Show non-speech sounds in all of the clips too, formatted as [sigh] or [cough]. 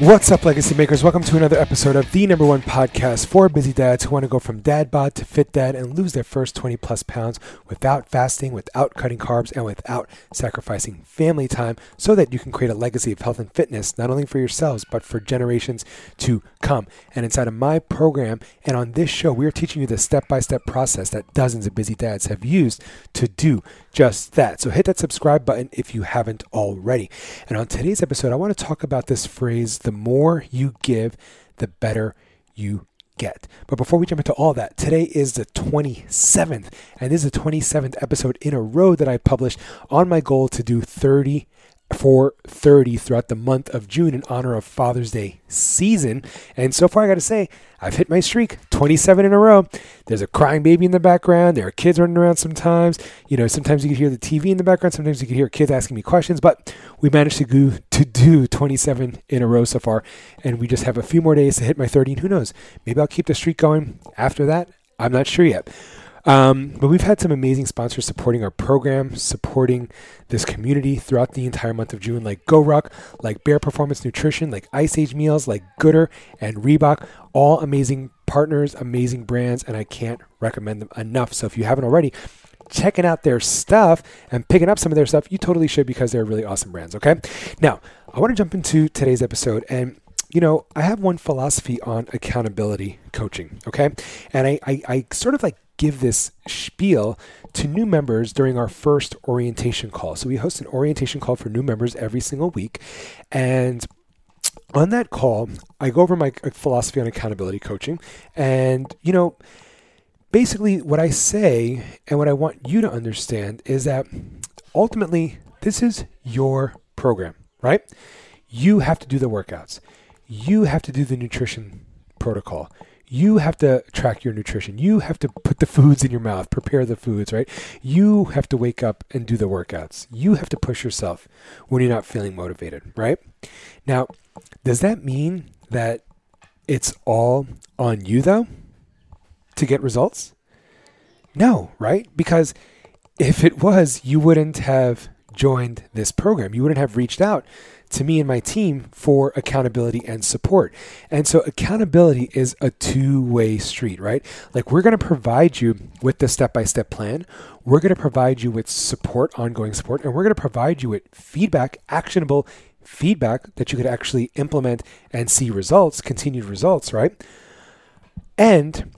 What's up, Legacy Makers? Welcome to another episode of the number one podcast for busy dads who want to go from dad bod to fit dad and lose their first 20 plus pounds without fasting, without cutting carbs, and without sacrificing family time so that you can create a legacy of health and fitness, not only for yourselves, but for generations to come. And inside of my program and on this show, we are teaching you the step by step process that dozens of busy dads have used to do just that. So hit that subscribe button if you haven't already. And on today's episode, I want to talk about this phrase the more you give, the better you get. But before we jump into all that, today is the 27th, and this is the 27th episode in a row that I published on my goal to do 30 for 30 throughout the month of June in honor of Father's Day season. And so far, I got to say, I've hit my streak 27 in a row. There's a crying baby in the background. There are kids running around sometimes. You know, sometimes you can hear the TV in the background. Sometimes you can hear kids asking me questions. But we managed to do, to do 27 in a row so far. And we just have a few more days to hit my 30. And who knows? Maybe I'll keep the streak going after that. I'm not sure yet. Um, but we've had some amazing sponsors supporting our program, supporting this community throughout the entire month of June, like GoRuck, like Bare Performance Nutrition, like Ice Age Meals, like Gooder and Reebok. All amazing partners, amazing brands, and I can't recommend them enough. So if you haven't already, checking out their stuff and picking up some of their stuff, you totally should because they're really awesome brands. Okay. Now, I want to jump into today's episode and you know, I have one philosophy on accountability coaching, okay? And I, I, I, sort of like give this spiel to new members during our first orientation call. So we host an orientation call for new members every single week. And on that call, I go over my uh, philosophy on accountability coaching. And, you know, basically what I say and what I want you to understand is that ultimately, this is your program, right? You have to do the workouts, you have to do the nutrition protocol you have to track your nutrition. You have to put the [laughs] foods in your mouth, prepare the foods, right? You have to wake up and do the workouts. You have to push yourself when you're not feeling motivated, right? Now, does that mean that it's all on you though to get results? No, right? Because if it was, you wouldn't have joined this program. You wouldn't have reached out to me and my team for accountability and support. And so accountability is a two-way street, right? Like we're going to provide you with the step-by-step plan. We're going to provide you with support, ongoing support, and we're going to provide you with feedback, actionable feedback that you could actually implement and see results, continued results, right? And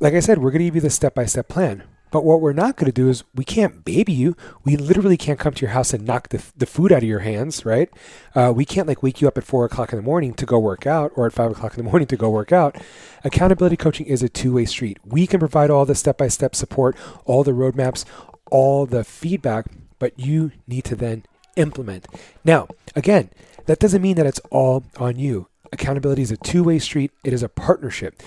like I said, we're going to give you the step-by-step plan. But what we're not going to do is we can't baby you. We literally can't come to your house and knock the, the food out of your hands, right? Uh, we can't like wake you up at four o'clock in the morning to go work out or at five o'clock in the morning to go work out. Accountability coaching is a two way street. We can provide all the step by step support, all the roadmaps, all the feedback, but you need to then implement. Now, again, that doesn't mean that it's all on you accountability is a two way street, it is a partnership.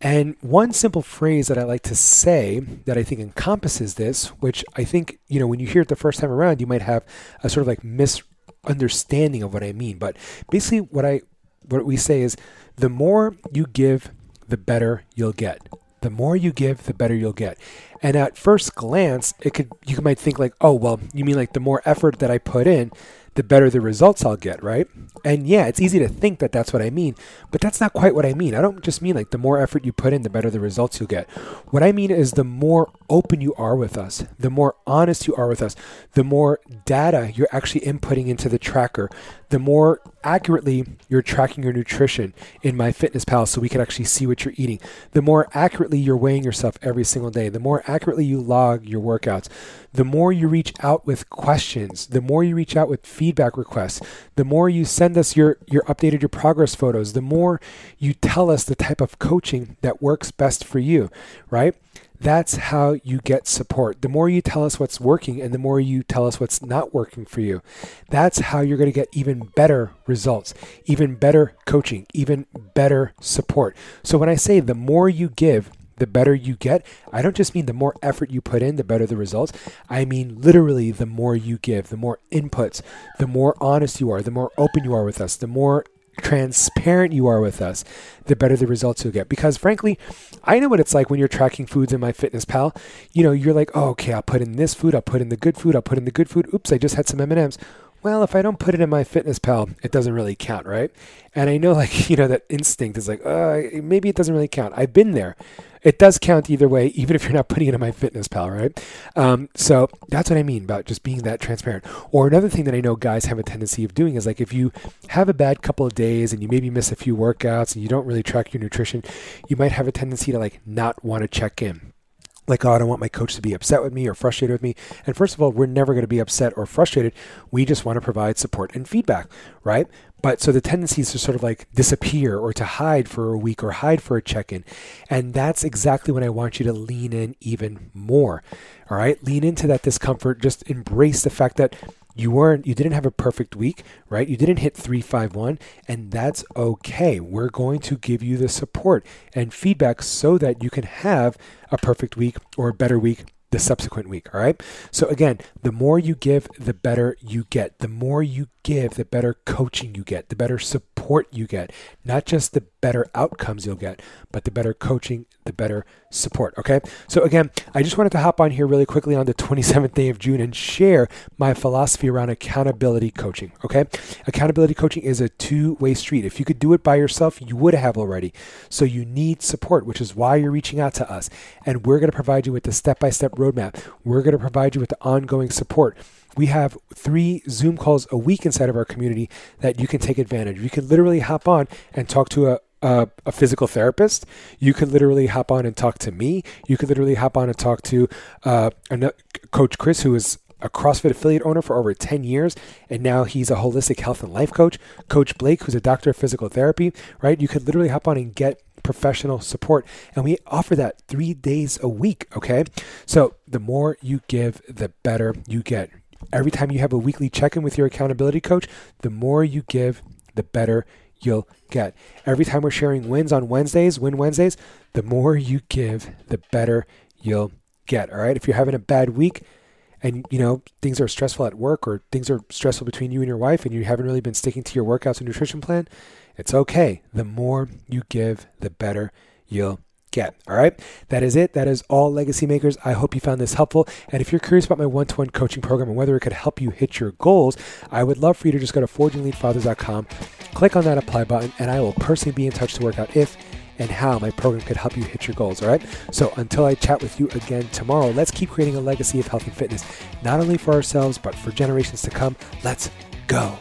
And one simple phrase that I like to say that I think encompasses this, which I think, you know, when you hear it the first time around, you might have a sort of like misunderstanding of what I mean. But basically, what I what we say is the more you give, the better you'll get. The more you give, the better you'll get. And at first glance, it could you might think like, oh well, you mean like the more effort that I put in, the better the results I'll get, right? And yeah, it's easy to think that that's what I mean, but that's not quite what I mean. I don't just mean like the more effort you put in, the better the results you'll get. What I mean is the more open you are with us, the more honest you are with us, the more data you're actually inputting into the tracker, the more accurately you're tracking your nutrition in MyFitnessPal so we can actually see what you're eating, the more accurately you're weighing yourself every single day, the more accurately you log your workouts, the more you reach out with questions, the more you reach out with feedback requests, the more you send us your, your updated your progress photos, the more you tell us the type of coaching that works best for you, right? That's how you get support. The more you tell us what's working and the more you tell us what's not working for you, that's how you're going to get even better results, even better coaching, even better support. So when I say the more you give, the better you get, I don't just mean the more effort you put in, the better the results. I mean literally the more you give, the more inputs, the more honest you are, the more open you are with us, the more transparent you are with us, the better the results you'll get. Because frankly, I know what it's like when you're tracking foods in MyFitnessPal. You know, you're like, oh, okay, I'll put in this food, I'll put in the good food, I'll put in the good food. Oops, I just had some M&Ms well, if I don't put it in MyFitnessPal, it doesn't really count, right? And I know, like, [laughs] you know, that instinct is like, uh, maybe it doesn't really count. I've been there. It does count either way, even if you're not putting it in MyFitnessPal, right? Um, so that's what I mean about just being that transparent. Or another thing that I know guys have a tendency of doing is like if you have a bad couple of days and you maybe miss a few workouts and you don't really track your nutrition, you might have a tendency to like not want to check in like, oh, I don't want my coach to be upset with me or frustrated with me. And first of all, we're never going to be upset or frustrated. We just want to provide support and feedback, right? But so the tendency is to sort of like disappear or to hide for a week or hide for a check in. And that's exactly when I want you to lean in even more. All right. Lean into that discomfort. Just embrace the fact that you weren't you didn't have a perfect week right you didn't hit 351 and that's okay we're going to give you the support and feedback so that you can have a perfect week or a better week the subsequent week. All right. So, again, the more you give, the better you get. The more you give, the better coaching you get, the better support you get. Not just the better outcomes you'll get, but the better coaching, the better support. Okay. So, again, I just wanted to hop on here really quickly on the 27th day of June and share my philosophy around accountability coaching. Okay. Accountability coaching is a two way street. If you could do it by yourself, you would have already. So, you need support, which is why you're reaching out to us. And we're going to provide you with the step by step roadmap. We're going to provide you with the ongoing support we have three Zoom calls a week inside of our community that you can take advantage. You can literally hop on and talk to a, a, a, physical therapist. You could literally hop on and talk to me. You could literally hop on and talk to uh, Coach Chris, who is a CrossFit affiliate owner for over 10 years, and now he's a holistic health and life coach. Coach Blake, who's a doctor of physical therapy, right? You could literally hop on and get professional support. And we offer that three days a week, okay? So the more you give, the better you get. Every time you have a weekly check in with your accountability coach, the more you give, the better you'll get. Every time we're sharing wins on Wednesdays, Win Wednesdays, the more you give, the better you'll get. All right. If you're having a bad week and you know things are stressful at work or things are stressful between you and your wife and you haven't really been sticking to your workouts and nutrition plan, it's okay. The more you give, the better you'll get. All right. That is it. That is all legacy makers. I hope you found this helpful. And if you're curious about my one to one coaching program and whether it could help you hit your goals, I would love for you to just go to forgingleadfathers.com, click on that apply button, and I will personally be in touch to work out if and how my program could help you hit your goals. All right. So until I chat with you again tomorrow, let's keep creating a legacy of health and fitness, not only for ourselves, but for generations to come. Let's go.